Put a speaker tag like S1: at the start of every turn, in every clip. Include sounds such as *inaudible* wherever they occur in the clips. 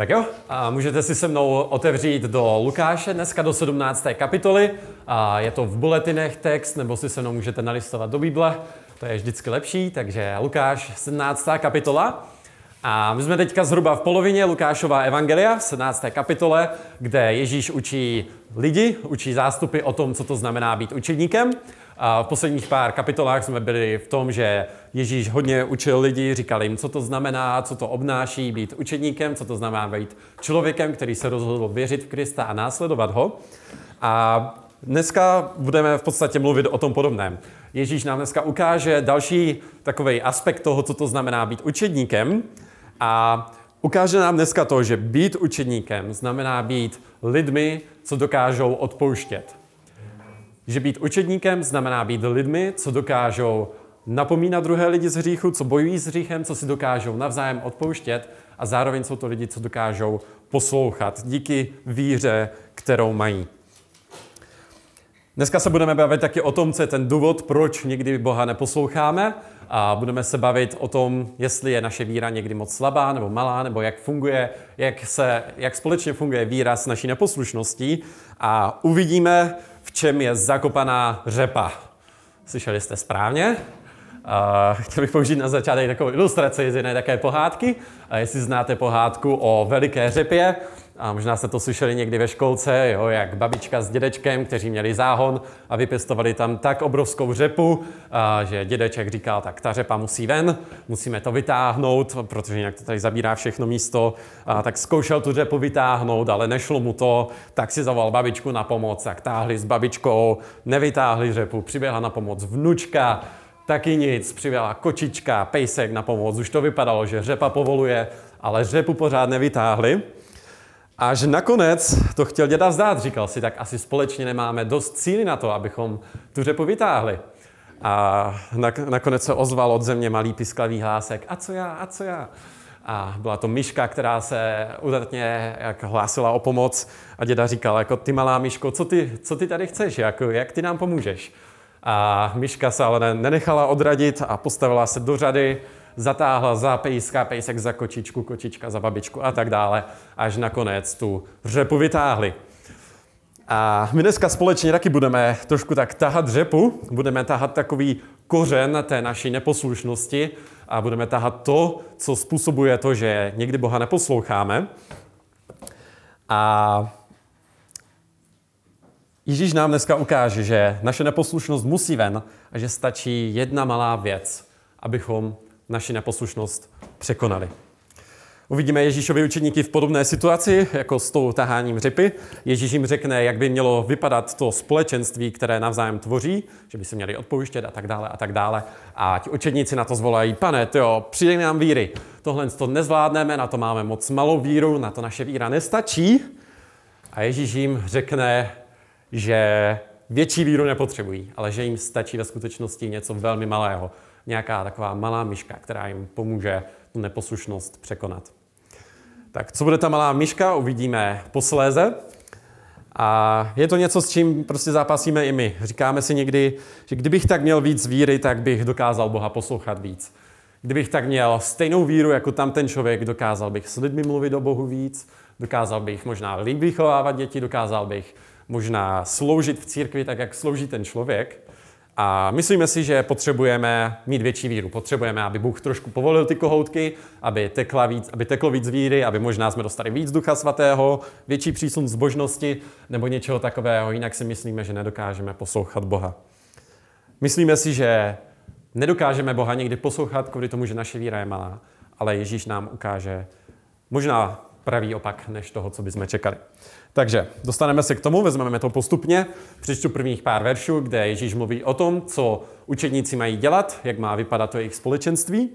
S1: Tak jo, a můžete si se mnou otevřít do Lukáše, dneska do 17. kapitoly. A je to v buletinech text, nebo si se mnou můžete nalistovat do Bible. To je vždycky lepší, takže Lukáš, 17. kapitola. A my jsme teďka zhruba v polovině Lukášova evangelia, v 17. kapitole, kde Ježíš učí lidi, učí zástupy o tom, co to znamená být učedníkem. A v posledních pár kapitolách jsme byli v tom, že Ježíš hodně učil lidi, říkal jim, co to znamená, co to obnáší být učedníkem, co to znamená být člověkem, který se rozhodl věřit v Krista a následovat ho. A dneska budeme v podstatě mluvit o tom podobném. Ježíš nám dneska ukáže další takový aspekt toho, co to znamená být učedníkem. A ukáže nám dneska to, že být učedníkem znamená být lidmi, co dokážou odpouštět. Že být učedníkem znamená být lidmi, co dokážou napomínat druhé lidi z hříchu, co bojují s hříchem, co si dokážou navzájem odpouštět a zároveň jsou to lidi, co dokážou poslouchat díky víře, kterou mají. Dneska se budeme bavit taky o tom, co je ten důvod, proč někdy Boha neposloucháme a budeme se bavit o tom, jestli je naše víra někdy moc slabá nebo malá, nebo jak funguje, jak, se, jak společně funguje víra s naší neposlušností a uvidíme, čem je zakopaná řepa. Slyšeli jste správně? Uh, chtěl bych použít na začátek takovou ilustraci z jedné také pohádky. A jestli znáte pohádku o veliké řepě, a možná jste to slyšeli někdy ve školce, jo, jak babička s dědečkem, kteří měli záhon a vypěstovali tam tak obrovskou řepu, a, že dědeček říkal, tak ta řepa musí ven, musíme to vytáhnout, protože jinak to tady zabírá všechno místo. A, tak zkoušel tu řepu vytáhnout, ale nešlo mu to, tak si zavolal babičku na pomoc, tak táhli s babičkou, nevytáhli řepu, přiběhla na pomoc vnučka, taky nic, přiběhla kočička, pejsek na pomoc, už to vypadalo, že řepa povoluje, ale řepu pořád nevytáhli. A že nakonec to chtěl děda vzdát, říkal si, tak asi společně nemáme dost síly na to, abychom tu řepu vytáhli. A nakonec se ozval od země malý pisklavý hlásek, a co já, a co já. A byla to myška, která se udatně jak hlásila o pomoc a děda říkal, jako ty malá myško, co ty, co ty tady chceš, jako, jak ty nám pomůžeš. A myška se ale nenechala odradit a postavila se do řady, zatáhla za pejska, pejsek za kočičku, kočička za babičku a tak dále, až nakonec tu řepu vytáhli. A my dneska společně taky budeme trošku tak tahat řepu, budeme tahat takový kořen té naší neposlušnosti a budeme tahat to, co způsobuje to, že někdy Boha neposloucháme. A Ježíš nám dneska ukáže, že naše neposlušnost musí ven a že stačí jedna malá věc, abychom naši neposlušnost překonali. Uvidíme Ježíšovi učeníky v podobné situaci, jako s tou taháním řepy. Ježíš jim řekne, jak by mělo vypadat to společenství, které navzájem tvoří, že by se měli odpouštět a tak dále a tak dále. A ti učedníci na to zvolají, pane, jo, přijde nám víry. Tohle to nezvládneme, na to máme moc malou víru, na to naše víra nestačí. A Ježíš jim řekne, že větší víru nepotřebují, ale že jim stačí ve skutečnosti něco velmi malého nějaká taková malá myška, která jim pomůže tu neposlušnost překonat. Tak co bude ta malá myška, uvidíme posléze. A je to něco, s čím prostě zápasíme i my. Říkáme si někdy, že kdybych tak měl víc víry, tak bych dokázal Boha poslouchat víc. Kdybych tak měl stejnou víru jako tam ten člověk, dokázal bych s lidmi mluvit o Bohu víc, dokázal bych možná líp vychovávat děti, dokázal bych možná sloužit v církvi tak, jak slouží ten člověk. A myslíme si, že potřebujeme mít větší víru. Potřebujeme, aby Bůh trošku povolil ty kohoutky, aby, tekla víc, aby teklo víc víry, aby možná jsme dostali víc Ducha Svatého, větší přísun zbožnosti nebo něčeho takového. Jinak si myslíme, že nedokážeme poslouchat Boha. Myslíme si, že nedokážeme Boha někdy poslouchat kvůli tomu, že naše víra je malá, ale Ježíš nám ukáže možná pravý opak než toho, co bychom čekali. Takže dostaneme se k tomu, vezmeme to postupně. Přečtu prvních pár veršů, kde Ježíš mluví o tom, co učedníci mají dělat, jak má vypadat to jejich společenství.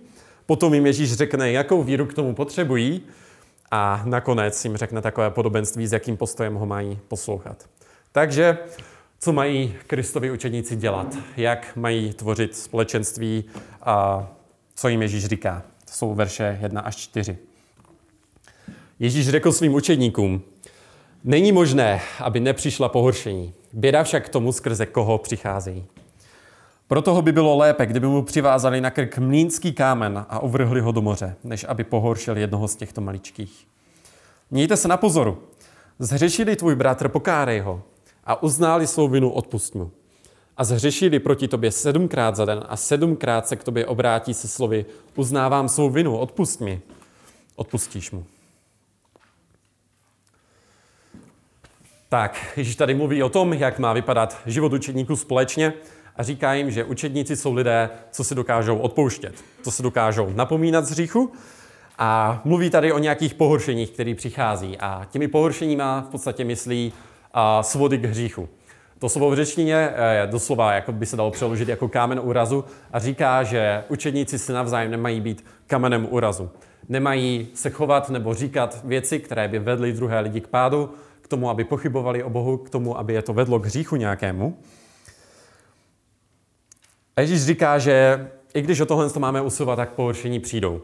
S1: Potom jim Ježíš řekne, jakou víru k tomu potřebují a nakonec jim řekne takové podobenství, s jakým postojem ho mají poslouchat. Takže co mají Kristovi učedníci dělat, jak mají tvořit společenství a co jim Ježíš říká. To jsou verše 1 až 4. Ježíš řekl svým učedníkům, Není možné, aby nepřišla pohoršení. Běda však k tomu, skrze koho přicházejí. Proto by bylo lépe, kdyby mu přivázali na krk mlínský kámen a uvrhli ho do moře, než aby pohoršil jednoho z těchto maličkých. Mějte se na pozoru. Zhřešili tvůj bratr, pokárej ho a uználi svou vinu, odpust mu. A zhřešili proti tobě sedmkrát za den a sedmkrát se k tobě obrátí se slovy uznávám svou vinu, odpust mi. Odpustíš mu. Tak, Ježíš tady mluví o tom, jak má vypadat život učedníků společně a říká jim, že učedníci jsou lidé, co si dokážou odpouštět, co se dokážou napomínat z hříchu a mluví tady o nějakých pohoršeních, které přichází a těmi pohoršeníma v podstatě myslí a, svody k hříchu. To slovo v řečtině eh, je doslova, jako by se dalo přeložit jako kámen úrazu a říká, že učedníci si navzájem nemají být kamenem úrazu. Nemají se chovat nebo říkat věci, které by vedly druhé lidi k pádu, k tomu, aby pochybovali o Bohu, k tomu, aby je to vedlo k hříchu nějakému. A Ježíš říká, že i když o tohle máme usilovat, tak pohoršení přijdou.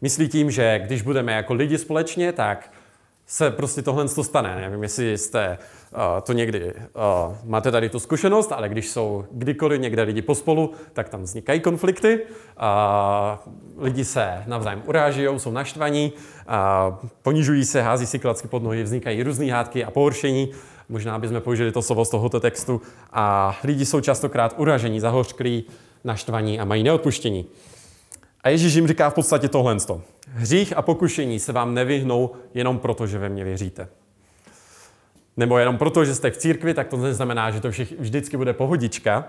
S1: Myslí tím, že když budeme jako lidi společně, tak se prostě tohle stane. Nevím, jestli jste uh, to někdy, uh, máte tady tu zkušenost, ale když jsou kdykoliv někde lidi pospolu, tak tam vznikají konflikty, uh, lidi se navzájem uráží, jsou naštvaní, uh, ponižují se, hází si klacky pod nohy, vznikají různé hádky a pohoršení. Možná bychom použili to slovo z tohoto textu. A lidi jsou častokrát uražení, zahořklí, naštvaní a mají neodpuštění. A Ježíš jim říká v podstatě tohle. Hřích a pokušení se vám nevyhnou jenom proto, že ve mě věříte. Nebo jenom proto, že jste v církvi, tak to neznamená, že to všich, vždycky bude pohodička.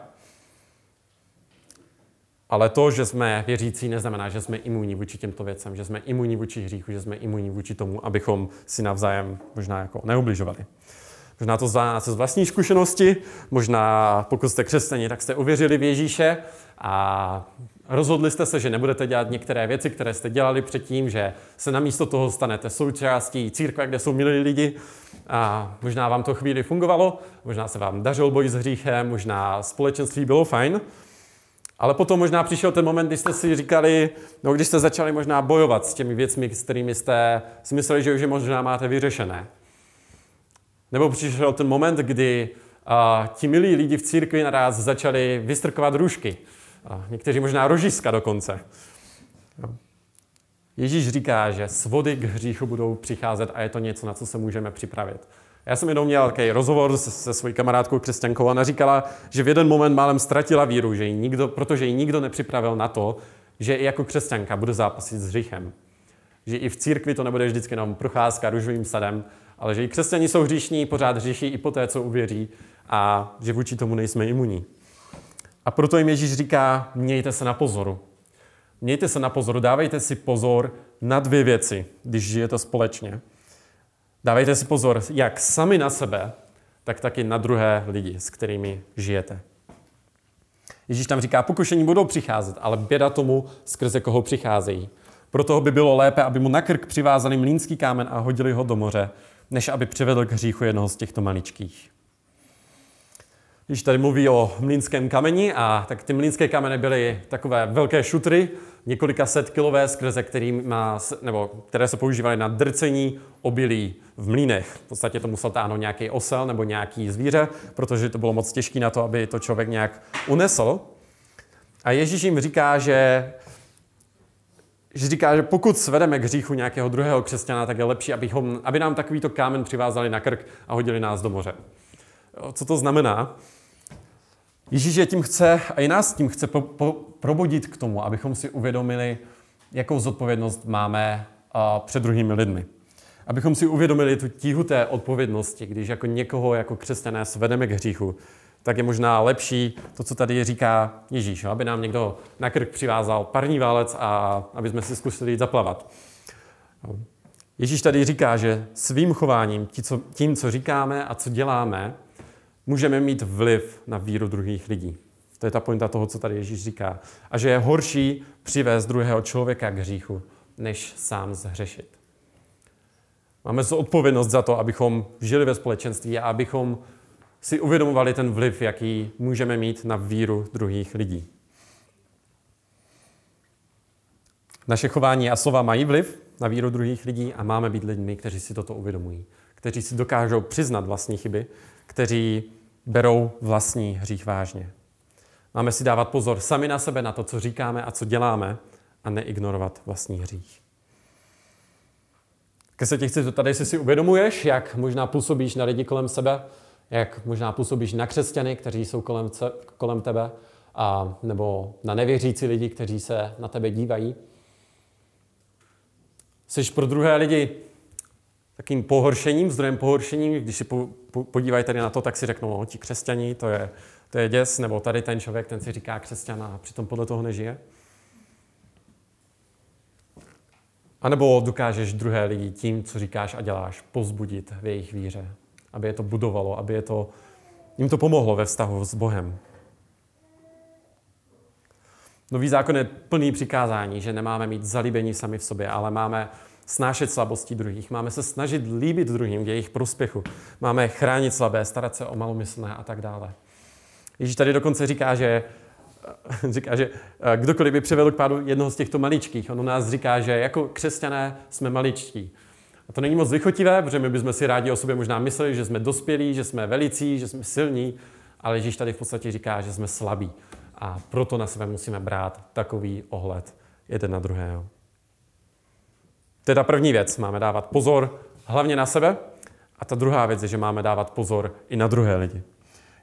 S1: Ale to, že jsme věřící, neznamená, že jsme imunní vůči těmto věcem, že jsme imunní vůči hříchu, že jsme imunní vůči tomu, abychom si navzájem možná jako neubližovali. Možná to znáte z vlastní zkušenosti, možná pokud jste křesťani, tak jste uvěřili v Ježíše a rozhodli jste se, že nebudete dělat některé věci, které jste dělali předtím, že se namísto toho stanete součástí církve, kde jsou milí lidi a možná vám to chvíli fungovalo, možná se vám dařil boj s hříchem, možná společenství bylo fajn, ale potom možná přišel ten moment, kdy jste si říkali, no když jste začali možná bojovat s těmi věcmi, s kterými jste si mysleli, že už je možná máte vyřešené. Nebo přišel ten moment, kdy a, ti milí lidi v církvi naraz začali vystrkovat růžky. A někteří možná rožiska dokonce. Ježíš říká, že svody k hříchu budou přicházet a je to něco, na co se můžeme připravit. Já jsem jednou měl takový rozhovor se, se svojí kamarádkou křesťankou a ona říkala, že v jeden moment málem ztratila víru, že jí nikdo, protože ji nikdo nepřipravil na to, že i jako křesťanka bude zápasit s hříchem. Že i v církvi to nebude vždycky jenom procházka růžovým sadem, ale že i křesťani jsou hříšní, pořád hříší i po té, co uvěří a že vůči tomu nejsme imunní. A proto jim Ježíš říká, mějte se na pozoru. Mějte se na pozoru, dávejte si pozor na dvě věci, když žijete společně. Dávejte si pozor jak sami na sebe, tak taky na druhé lidi, s kterými žijete. Ježíš tam říká, pokušení budou přicházet, ale běda tomu, skrze koho přicházejí. Proto by bylo lépe, aby mu na krk přivázali mlínský kámen a hodili ho do moře, než aby přivedl k hříchu jednoho z těchto maličkých. Když tady mluví o mlínském kameni, a tak ty mlínské kameny byly takové velké šutry, několika set kilové, skrze má, nebo které se používaly na drcení obilí v mlínech. V podstatě to musel táhnout nějaký osel nebo nějaký zvíře, protože to bylo moc těžké na to, aby to člověk nějak unesl. A Ježíš jim říká, že že říká, že pokud svedeme k hříchu nějakého druhého křesťana, tak je lepší, aby, ho, aby nám takovýto kámen přivázali na krk a hodili nás do moře. Co to znamená? Ježíš je tím chce, a i nás tím chce po, po, probudit k tomu, abychom si uvědomili, jakou zodpovědnost máme a, před druhými lidmi. Abychom si uvědomili tu tíhu té odpovědnosti, když jako někoho jako křesťané svedeme k hříchu, tak je možná lepší to, co tady říká Ježíš, aby nám někdo na krk přivázal parní válec a aby jsme si zkusili jít zaplavat. Ježíš tady říká, že svým chováním, tím, co říkáme a co děláme, můžeme mít vliv na víru druhých lidí. To je ta pointa toho, co tady Ježíš říká. A že je horší přivést druhého člověka k hříchu, než sám zhřešit. Máme odpovědnost za to, abychom žili ve společenství a abychom si uvědomovali ten vliv, jaký můžeme mít na víru druhých lidí. Naše chování a slova mají vliv na víru druhých lidí a máme být lidmi, kteří si toto uvědomují, kteří si dokážou přiznat vlastní chyby, kteří berou vlastní hřích vážně. Máme si dávat pozor sami na sebe, na to, co říkáme a co děláme a neignorovat vlastní hřích. Tak se tě chci zeptat, jestli si uvědomuješ, jak možná působíš na lidi kolem sebe, jak možná působíš na křesťany, kteří jsou kolem, kolem tebe, a, nebo na nevěřící lidi, kteří se na tebe dívají. Jsi pro druhé lidi takým pohoršením, zdrojem pohoršení, když si podívají tady na to, tak si řeknou, no, ti křesťaní, to je, to je děs, nebo tady ten člověk, ten si říká křesťana a přitom podle toho nežije. A nebo dokážeš druhé lidi tím, co říkáš a děláš, pozbudit v jejich víře, aby je to budovalo, aby je to, jim to pomohlo ve vztahu s Bohem. Nový zákon je plný přikázání, že nemáme mít zalíbení sami v sobě, ale máme snášet slabosti druhých, máme se snažit líbit druhým k jejich prospěchu, máme chránit slabé, starat se o malomyslné a tak dále. Ježíš tady dokonce říká, že *laughs* říká, že eh, kdokoliv by přivedl k pádu jednoho z těchto maličkých, on nás říká, že jako křesťané jsme maličtí. A to není moc vychotivé, protože my bychom si rádi o sobě možná mysleli, že jsme dospělí, že jsme velicí, že jsme silní, ale Ježíš tady v podstatě říká, že jsme slabí. A proto na sebe musíme brát takový ohled jeden na druhého. To je ta první věc. Máme dávat pozor hlavně na sebe. A ta druhá věc je, že máme dávat pozor i na druhé lidi.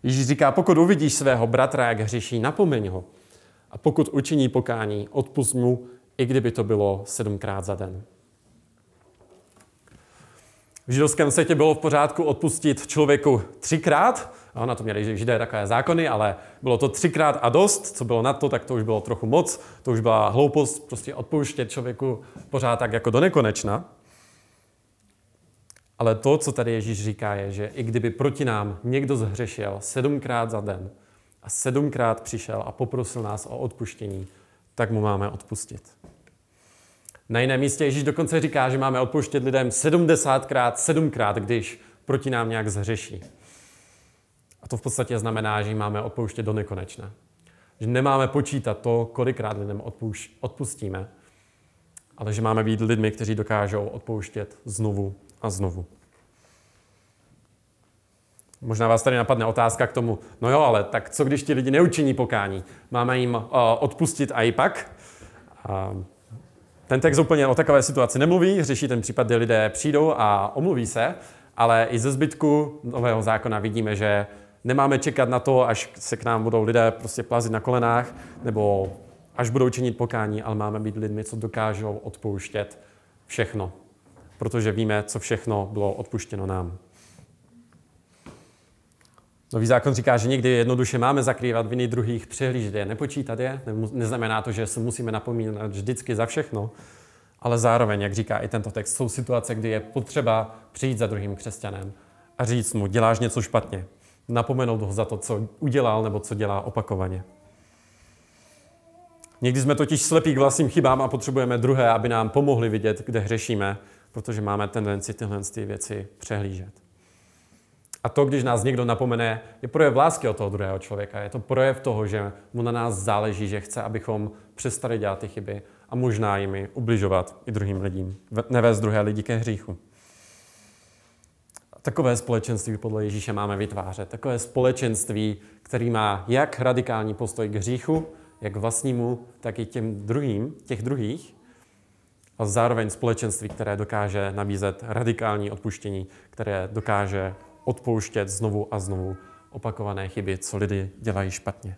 S1: Ježíš říká, pokud uvidíš svého bratra, jak hřeší, napomeň ho. A pokud učiní pokání, odpust mu, i kdyby to bylo sedmkrát za den. V židovském světě bylo v pořádku odpustit člověku třikrát. A na to měli židé takové zákony, ale bylo to třikrát a dost. Co bylo na to, tak to už bylo trochu moc. To už byla hloupost prostě odpouštět člověku pořád tak jako do nekonečna. Ale to, co tady Ježíš říká, je, že i kdyby proti nám někdo zhřešil sedmkrát za den a sedmkrát přišel a poprosil nás o odpuštění, tak mu máme odpustit. Na jiném místě Ježíš dokonce říká, že máme odpouštět lidem 70krát, sedmkrát, když proti nám nějak zhřeší. To v podstatě znamená, že máme odpouštět do nekonečna. Že nemáme počítat to, kolikrát lidem odpustíme, ale že máme být lidmi, kteří dokážou odpouštět znovu a znovu. Možná vás tady napadne otázka k tomu, no jo, ale tak co když ti lidi neučiní pokání? Máme jim uh, odpustit a i pak? Uh, ten text úplně o takové situaci nemluví, řeší ten případ, kdy lidé přijdou a omluví se, ale i ze zbytku nového zákona vidíme, že nemáme čekat na to, až se k nám budou lidé prostě plazit na kolenách, nebo až budou činit pokání, ale máme být lidmi, co dokážou odpouštět všechno protože víme, co všechno bylo odpuštěno nám. Nový zákon říká, že někdy jednoduše máme zakrývat viny druhých, přehlížet je, nepočítat je. Neznamená to, že se musíme napomínat vždycky za všechno, ale zároveň, jak říká i tento text, jsou situace, kdy je potřeba přijít za druhým křesťanem a říct mu, děláš něco špatně. Napomenout ho za to, co udělal nebo co dělá opakovaně. Někdy jsme totiž slepí k vlastním chybám a potřebujeme druhé, aby nám pomohli vidět, kde hřešíme protože máme tendenci tyhle ty věci přehlížet. A to, když nás někdo napomene, je projev lásky od toho druhého člověka. Je to projev toho, že mu na nás záleží, že chce, abychom přestali dělat ty chyby a možná jimi ubližovat i druhým lidím. Nevést druhé lidi ke hříchu. Takové společenství podle Ježíše máme vytvářet. Takové společenství, který má jak radikální postoj k hříchu, jak vlastnímu, tak i těm druhým, těch druhých, a zároveň společenství, které dokáže nabízet radikální odpuštění, které dokáže odpouštět znovu a znovu opakované chyby, co lidi dělají špatně.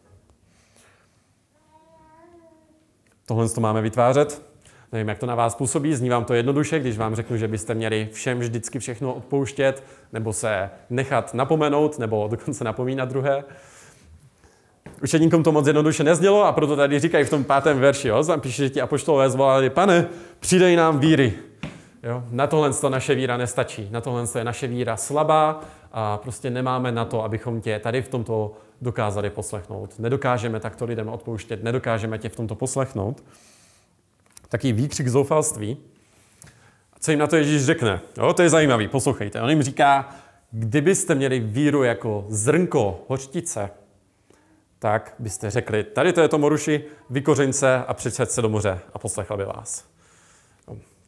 S1: Tohle to máme vytvářet. Nevím, jak to na vás působí, zní vám to jednoduše, když vám řeknu, že byste měli všem vždycky všechno odpouštět, nebo se nechat napomenout, nebo dokonce napomínat druhé. Učeníkům to moc jednoduše neznělo a proto tady říkají v tom pátém verši, jo, píše, že ti apoštolové zvolali, pane, přidej nám víry. Jo? Na tohle to naše víra nestačí. Na tohle je naše víra slabá a prostě nemáme na to, abychom tě tady v tomto dokázali poslechnout. Nedokážeme takto lidem odpouštět, nedokážeme tě v tomto poslechnout. Taký výkřik zoufalství. A co jim na to Ježíš řekne? Jo, to je zajímavý, poslouchejte. On jim říká, kdybyste měli víru jako zrnko hořtice, tak byste řekli, tady to je to moruši, vykořeň se a přicet se do moře a poslechl by vás.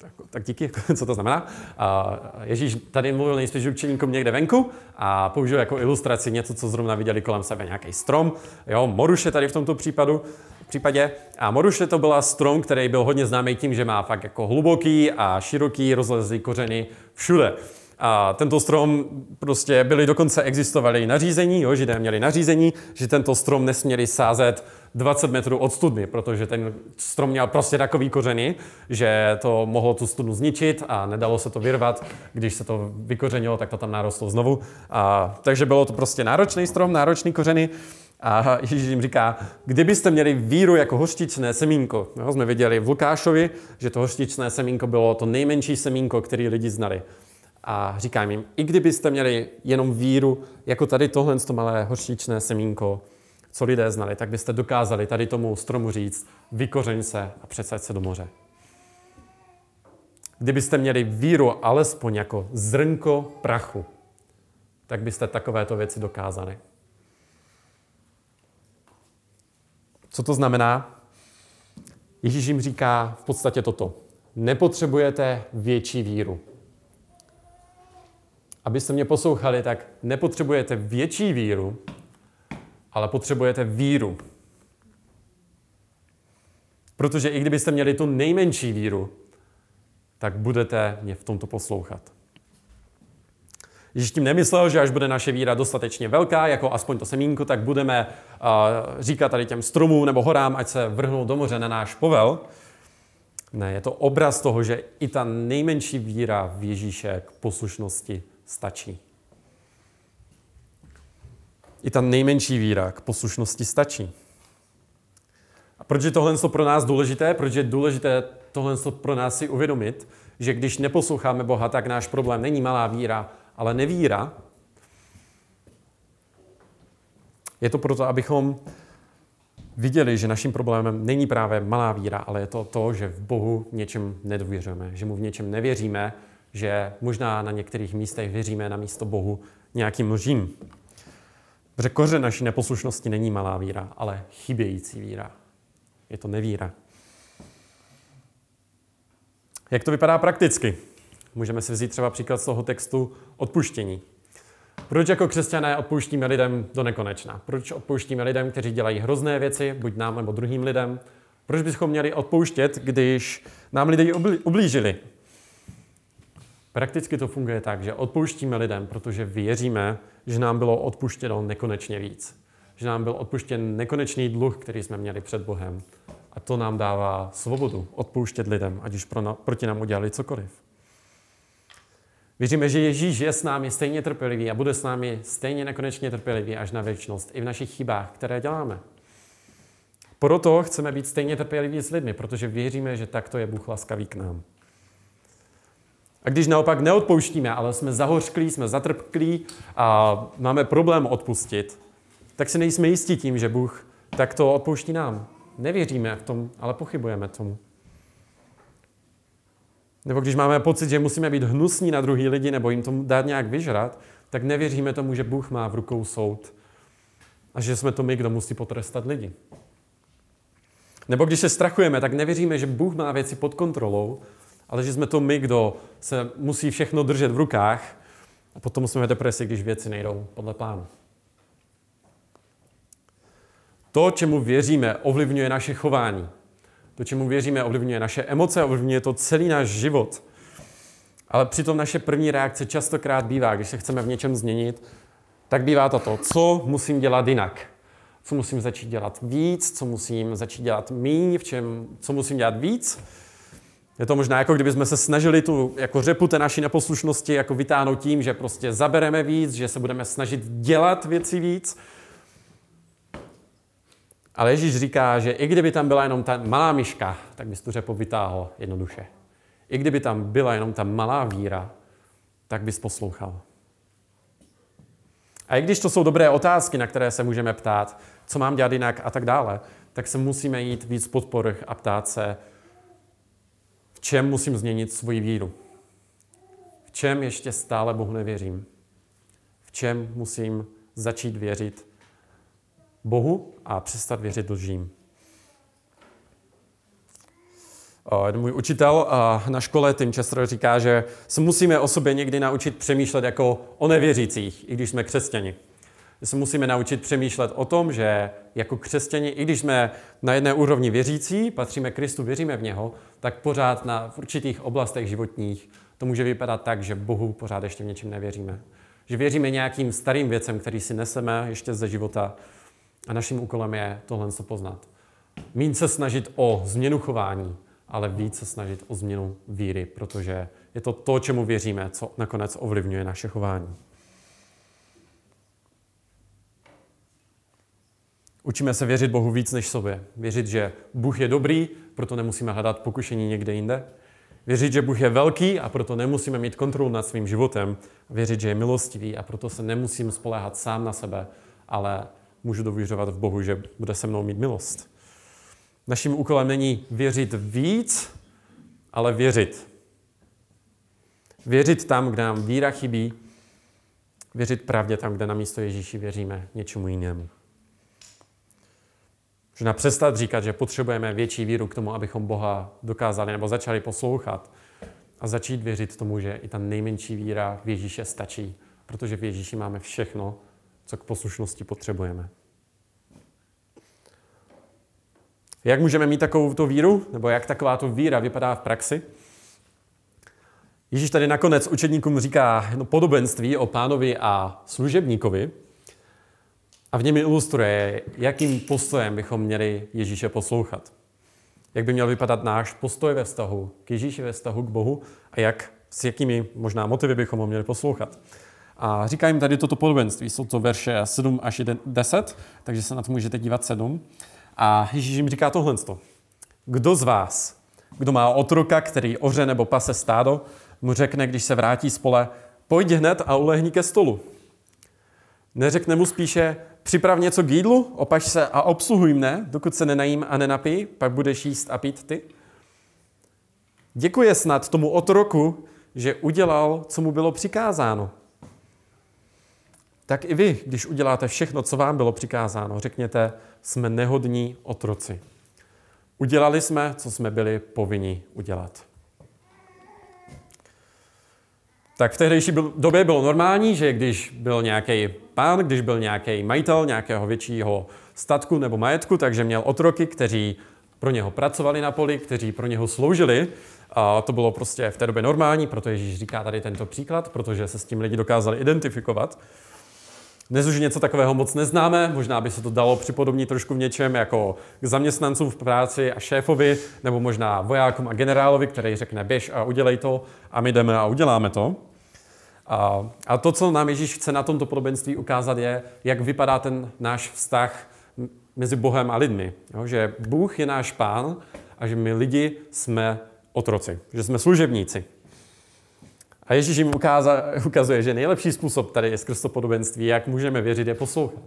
S1: No, tak díky, *laughs* co to znamená. Ježíš tady mluvil nejspíš učeníkům někde venku a použil jako ilustraci něco, co zrovna viděli kolem sebe, nějaký strom, jo, moruše tady v tomto případu, případě. A moruše to byla strom, který byl hodně známý tím, že má fakt jako hluboký a široký rozlezlý kořeny všude. A tento strom prostě byly dokonce existovaly nařízení, jo, židé měli nařízení, že tento strom nesměli sázet 20 metrů od studny, protože ten strom měl prostě takový kořeny, že to mohlo tu studnu zničit a nedalo se to vyrvat. Když se to vykořenilo, tak to tam narostlo znovu. A, takže bylo to prostě náročný strom, náročný kořeny. A Ježíš jim říká, kdybyste měli víru jako hořtičné semínko, jo, jsme viděli v Lukášovi, že to hořtičné semínko bylo to nejmenší semínko, který lidi znali. A říkám jim, i kdybyste měli jenom víru, jako tady tohle to malé hořtičné semínko, co lidé znali, tak byste dokázali tady tomu stromu říct, vykořeň se a přesaď se do moře. Kdybyste měli víru alespoň jako zrnko prachu, tak byste takovéto věci dokázali. Co to znamená? Ježíš jim říká v podstatě toto. Nepotřebujete větší víru. Abyste mě poslouchali, tak nepotřebujete větší víru, ale potřebujete víru. Protože i kdybyste měli tu nejmenší víru, tak budete mě v tomto poslouchat. Ježíš tím nemyslel, že až bude naše víra dostatečně velká, jako aspoň to semínko, tak budeme uh, říkat tady těm stromům nebo horám, ať se vrhnou do moře na náš povel. Ne, je to obraz toho, že i ta nejmenší víra v Ježíše k poslušnosti stačí. I ta nejmenší víra k poslušnosti stačí. A proč je tohle pro nás důležité? Proč je důležité tohle pro nás si uvědomit, že když neposloucháme Boha, tak náš problém není malá víra, ale nevíra. Je to proto, abychom viděli, že naším problémem není právě malá víra, ale je to to, že v Bohu něčem nedůvěřujeme, že mu v něčem nevěříme, že možná na některých místech věříme na místo Bohu nějakým lžím. Protože naší neposlušnosti není malá víra, ale chybějící víra. Je to nevíra. Jak to vypadá prakticky? Můžeme si vzít třeba příklad z toho textu odpuštění. Proč jako křesťané odpouštíme lidem do nekonečna? Proč odpouštíme lidem, kteří dělají hrozné věci, buď nám nebo druhým lidem? Proč bychom měli odpouštět, když nám lidé ublížili? Prakticky to funguje tak, že odpouštíme lidem, protože věříme, že nám bylo odpuštěno nekonečně víc. Že nám byl odpuštěn nekonečný dluh, který jsme měli před Bohem. A to nám dává svobodu odpouštět lidem, ať už pro na, proti nám udělali cokoliv. Věříme, že Ježíš je s námi stejně trpělivý a bude s námi stejně nekonečně trpělivý až na věčnost, i v našich chybách, které děláme. Proto chceme být stejně trpěliví s lidmi, protože věříme, že takto je Bůh laskavý k nám. A když naopak neodpouštíme, ale jsme zahořklí, jsme zatrpklí a máme problém odpustit, tak si nejsme jistí tím, že Bůh takto odpouští nám. Nevěříme v tom, ale pochybujeme tomu. Nebo když máme pocit, že musíme být hnusní na druhý lidi nebo jim tomu dát nějak vyžrat, tak nevěříme tomu, že Bůh má v rukou soud a že jsme to my, kdo musí potrestat lidi. Nebo když se strachujeme, tak nevěříme, že Bůh má věci pod kontrolou ale že jsme to my, kdo se musí všechno držet v rukách a potom jsme v depresi, když věci nejdou podle plánu. To, čemu věříme, ovlivňuje naše chování. To, čemu věříme, ovlivňuje naše emoce, ovlivňuje to celý náš život. Ale přitom naše první reakce častokrát bývá, když se chceme v něčem změnit, tak bývá to co musím dělat jinak. Co musím začít dělat víc, co musím začít dělat méně, v čem, co musím dělat víc, je to možná jako kdybychom se snažili tu jako řepu té naší neposlušnosti jako vytáhnout tím, že prostě zabereme víc, že se budeme snažit dělat věci víc. Ale Ježíš říká, že i kdyby tam byla jenom ta malá myška, tak bys tu řepu vytáhl jednoduše. I kdyby tam byla jenom ta malá víra, tak bys poslouchal. A i když to jsou dobré otázky, na které se můžeme ptát, co mám dělat jinak a tak dále, tak se musíme jít víc pod povrch a ptát se, čem musím změnit svoji víru? V čem ještě stále Bohu nevěřím? V čem musím začít věřit Bohu a přestat věřit lžím? Můj učitel na škole, Tim Chester, říká, že se musíme o sobě někdy naučit přemýšlet jako o nevěřících, i když jsme křesťani. Že se musíme naučit přemýšlet o tom, že jako křesťani, i když jsme na jedné úrovni věřící, patříme Kristu, věříme v něho, tak pořád na v určitých oblastech životních to může vypadat tak, že Bohu pořád ještě v něčem nevěříme. Že věříme nějakým starým věcem, který si neseme ještě ze života a naším úkolem je tohle se poznat. Mín se snažit o změnu chování, ale víc se snažit o změnu víry, protože je to to, čemu věříme, co nakonec ovlivňuje naše chování. Učíme se věřit Bohu víc než sobě. Věřit, že Bůh je dobrý, proto nemusíme hledat pokušení někde jinde. Věřit, že Bůh je velký a proto nemusíme mít kontrolu nad svým životem. Věřit, že je milostivý a proto se nemusím spoléhat sám na sebe, ale můžu dověřovat v Bohu, že bude se mnou mít milost. Naším úkolem není věřit víc, ale věřit. Věřit tam, kde nám víra chybí, věřit pravdě tam, kde na místo Ježíši věříme něčemu jinému. Možná přestat říkat, že potřebujeme větší víru k tomu, abychom Boha dokázali nebo začali poslouchat a začít věřit tomu, že i ta nejmenší víra v Ježíše stačí, protože v Ježíši máme všechno, co k poslušnosti potřebujeme. Jak můžeme mít takovou tu víru, nebo jak taková tu víra vypadá v praxi? Ježíš tady nakonec učedníkům říká no, podobenství o pánovi a služebníkovi a v něm ilustruje, jakým postojem bychom měli Ježíše poslouchat. Jak by měl vypadat náš postoj ve vztahu k Ježíši, ve vztahu k Bohu a jak, s jakými možná motivy bychom ho měli poslouchat. A říká jim tady toto podobenství. Jsou to verše 7 až 10, takže se na to můžete dívat 7. A Ježíš jim říká tohle. Kdo z vás, kdo má otroka, který oře nebo pase stádo, mu řekne, když se vrátí z pole, pojď hned a ulehni ke stolu. Neřekne mu spíše, připrav něco k jídlu, opaš se a obsluhuj mne, dokud se nenajím a nenapij, pak budeš jíst a pít ty. Děkuje snad tomu otroku, že udělal, co mu bylo přikázáno. Tak i vy, když uděláte všechno, co vám bylo přikázáno, řekněte, jsme nehodní otroci. Udělali jsme, co jsme byli povinni udělat. Tak v tehdejší době bylo normální, že když byl nějaký pán, když byl nějaký majitel nějakého většího statku nebo majetku, takže měl otroky, kteří pro něho pracovali na poli, kteří pro něho sloužili. A to bylo prostě v té době normální, proto Ježíš říká tady tento příklad, protože se s tím lidi dokázali identifikovat. Dnes už něco takového moc neznáme, možná by se to dalo připodobnit trošku v něčem jako k zaměstnancům v práci a šéfovi, nebo možná vojákům a generálovi, který řekne běž a udělej to a my jdeme a uděláme to. A, a to, co nám Ježíš chce na tomto podobenství ukázat, je, jak vypadá ten náš vztah mezi Bohem a lidmi. Jo? Že Bůh je náš pán a že my lidi jsme otroci, že jsme služebníci. A Ježíš jim ukazuje, že nejlepší způsob tady je skrz to podobenství, jak můžeme věřit, je poslouchat.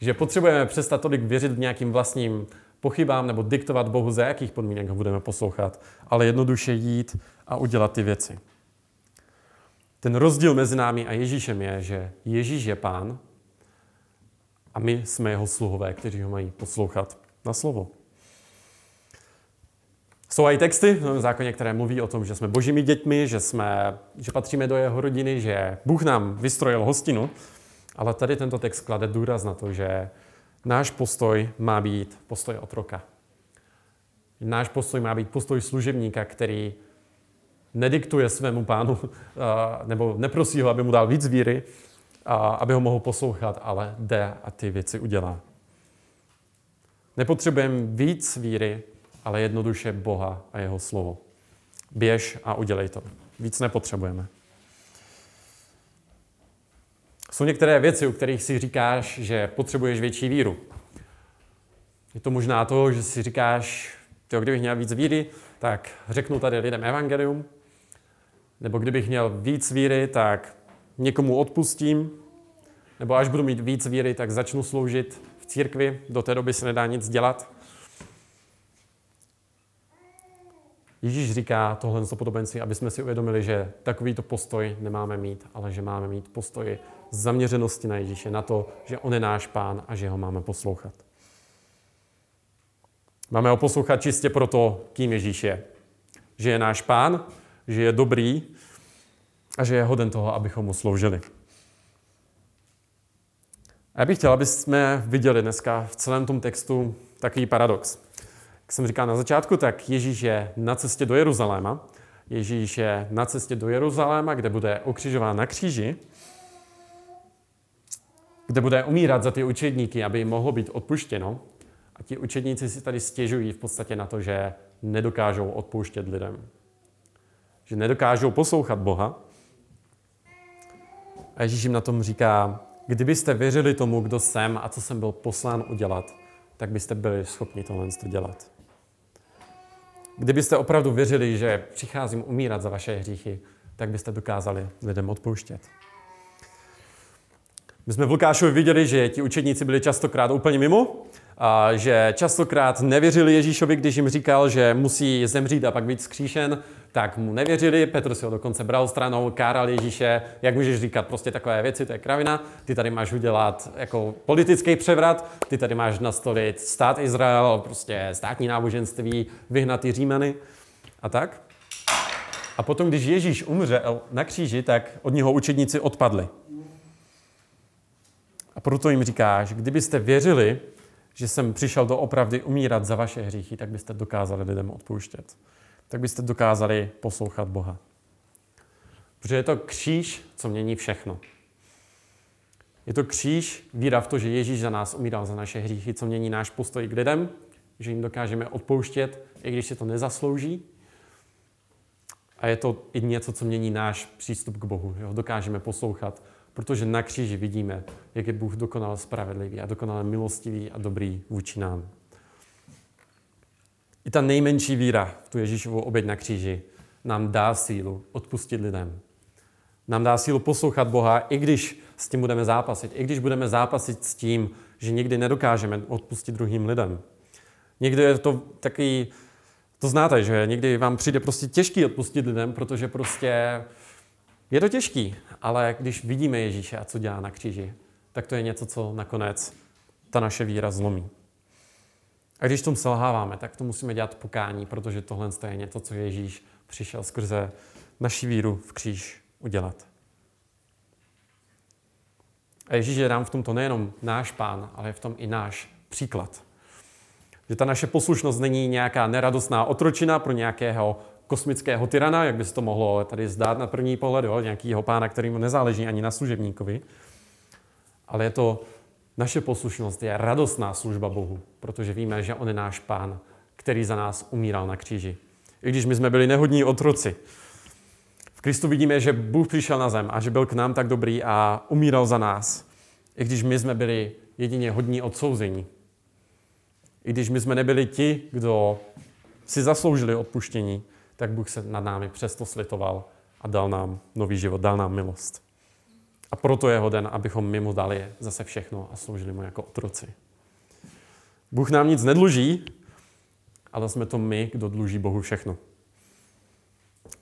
S1: Že potřebujeme přestat tolik věřit v nějakým vlastním pochybám nebo diktovat Bohu, za jakých podmínek ho budeme poslouchat, ale jednoduše jít a udělat ty věci. Ten rozdíl mezi námi a Ježíšem je, že Ježíš je pán a my jsme jeho sluhové, kteří ho mají poslouchat na slovo. Jsou i texty v zákoně, které mluví o tom, že jsme božími dětmi, že, jsme, že patříme do jeho rodiny, že Bůh nám vystrojil hostinu, ale tady tento text klade důraz na to, že náš postoj má být postoj otroka. Náš postoj má být postoj služebníka, který nediktuje svému pánu *laughs* nebo neprosí ho, aby mu dal víc víry, aby ho mohl poslouchat, ale jde a ty věci udělá. Nepotřebujeme víc víry, ale jednoduše Boha a jeho slovo. Běž a udělej to. Víc nepotřebujeme. Jsou některé věci, u kterých si říkáš, že potřebuješ větší víru. Je to možná to, že si říkáš, tyjo, kdybych měl víc víry, tak řeknu tady lidem evangelium. Nebo kdybych měl víc víry, tak někomu odpustím. Nebo až budu mít víc víry, tak začnu sloužit v církvi. Do té doby se nedá nic dělat. Ježíš říká tohle podobenství, aby jsme si uvědomili, že takovýto postoj nemáme mít, ale že máme mít postoj zaměřenosti na Ježíše, na to, že On je náš pán a že ho máme poslouchat. Máme ho poslouchat čistě proto, kým Ježíš je. že je náš pán, že je dobrý a že je hoden toho, abychom mu sloužili. A já bych chtěl, aby jsme viděli dneska v celém tom textu takový paradox. Jak jsem říkal na začátku, tak Ježíš je na cestě do Jeruzaléma. Ježíš je na cestě do Jeruzaléma, kde bude okřižován na kříži, kde bude umírat za ty učedníky, aby jim mohlo být odpuštěno. A ti učedníci si tady stěžují v podstatě na to, že nedokážou odpouštět lidem. Že nedokážou poslouchat Boha. A Ježíš jim na tom říká, kdybyste věřili tomu, kdo jsem a co jsem byl poslán udělat, tak byste byli schopni tohle dělat. Kdybyste opravdu věřili, že přicházím umírat za vaše hříchy, tak byste dokázali lidem odpouštět. My jsme v Lukášovi viděli, že ti učedníci byli častokrát úplně mimo, a že častokrát nevěřili Ježíšovi, když jim říkal, že musí zemřít a pak být skříšen, tak mu nevěřili. Petr si ho dokonce bral stranou, káral Ježíše, jak můžeš říkat prostě takové věci, to je kravina. Ty tady máš udělat jako politický převrat, ty tady máš nastolit stát Izrael, prostě státní náboženství, vyhnat ty Římany a tak. A potom, když Ježíš umřel na kříži, tak od něho učedníci odpadli. A proto jim říká, že kdybyste věřili, že jsem přišel do opravdy umírat za vaše hříchy, tak byste dokázali lidem odpouštět. Tak byste dokázali poslouchat Boha. Protože je to kříž, co mění všechno. Je to kříž, víra v to, že Ježíš za nás umíral za naše hříchy, co mění náš postoj k lidem, že jim dokážeme odpouštět, i když si to nezaslouží. A je to i něco, co mění náš přístup k Bohu. Jo? Dokážeme poslouchat, Protože na kříži vidíme, jak je Bůh dokonale spravedlivý a dokonale milostivý a dobrý vůči nám. I ta nejmenší víra v tu Ježíšovou oběť na kříži nám dá sílu odpustit lidem. Nám dá sílu poslouchat Boha, i když s tím budeme zápasit. I když budeme zápasit s tím, že někdy nedokážeme odpustit druhým lidem. Někdy je to takový, to znáte, že někdy vám přijde prostě těžký odpustit lidem, protože prostě je to těžký, ale když vidíme Ježíše a co dělá na kříži, tak to je něco, co nakonec ta naše víra zlomí. A když tom selháváme, tak to musíme dělat pokání, protože tohle je něco, co Ježíš přišel skrze naši víru v kříž udělat. A Ježíš je nám v tomto nejenom náš pán, ale je v tom i náš příklad. Že ta naše poslušnost není nějaká neradostná otročina pro nějakého kosmického tyrana, jak by se to mohlo tady zdát na první pohled, jo, nějakýho pána, kterýmu nezáleží ani na služebníkovi. Ale je to, naše poslušnost je radostná služba Bohu, protože víme, že On je náš pán, který za nás umíral na kříži. I když my jsme byli nehodní otroci. V Kristu vidíme, že Bůh přišel na zem a že byl k nám tak dobrý a umíral za nás. I když my jsme byli jedině hodní odsouzení. I když my jsme nebyli ti, kdo si zasloužili odpuštění, tak Bůh se nad námi přesto slitoval a dal nám nový život, dal nám milost. A proto je hoden, abychom my mu dali zase všechno a sloužili mu jako otroci. Bůh nám nic nedluží, ale jsme to my, kdo dluží Bohu všechno.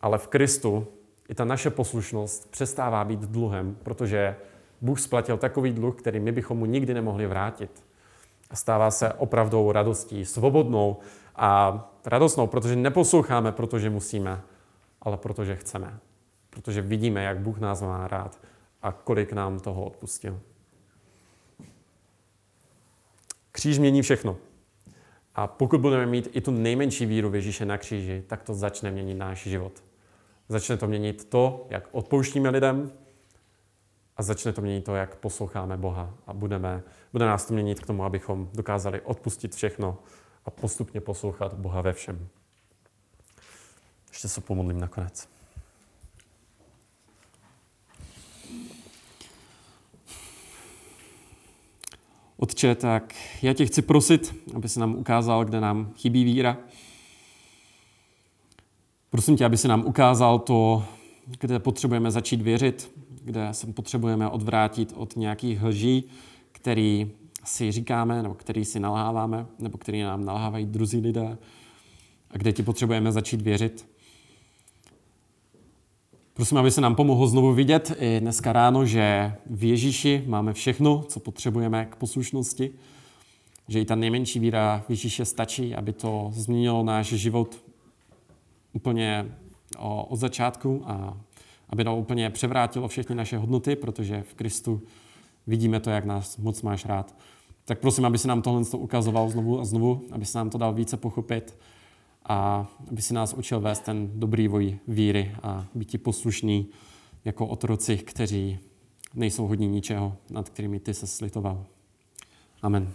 S1: Ale v Kristu i ta naše poslušnost přestává být dluhem, protože Bůh splatil takový dluh, který my bychom mu nikdy nemohli vrátit. A stává se opravdou radostí, svobodnou a radostnou, protože neposloucháme, protože musíme, ale protože chceme. Protože vidíme, jak Bůh nás má rád a kolik nám toho odpustil. Kříž mění všechno. A pokud budeme mít i tu nejmenší víru v Ježíše na kříži, tak to začne měnit náš život. Začne to měnit to, jak odpouštíme lidem a začne to měnit to, jak posloucháme Boha. A budeme, bude nás to měnit k tomu, abychom dokázali odpustit všechno a postupně poslouchat Boha ve všem. Ještě se pomodlím nakonec. Otče, tak já tě chci prosit, aby se nám ukázal, kde nám chybí víra. Prosím tě, aby se nám ukázal to, kde potřebujeme začít věřit, kde se potřebujeme odvrátit od nějakých lží, který si říkáme, nebo který si nalháváme, nebo který nám nalhávají druzí lidé a kde ti potřebujeme začít věřit. Prosím, aby se nám pomohlo znovu vidět i dneska ráno, že v Ježíši máme všechno, co potřebujeme k poslušnosti, že i ta nejmenší víra v Ježíše stačí, aby to změnilo náš život úplně od začátku a aby nám úplně převrátilo všechny naše hodnoty, protože v Kristu vidíme to, jak nás moc máš rád. Tak prosím, aby si nám tohle ukazoval znovu a znovu, aby se nám to dal více pochopit a aby si nás učil vést ten dobrý voj víry a být ti poslušný jako otroci, kteří nejsou hodní ničeho, nad kterými ty se slitoval. Amen.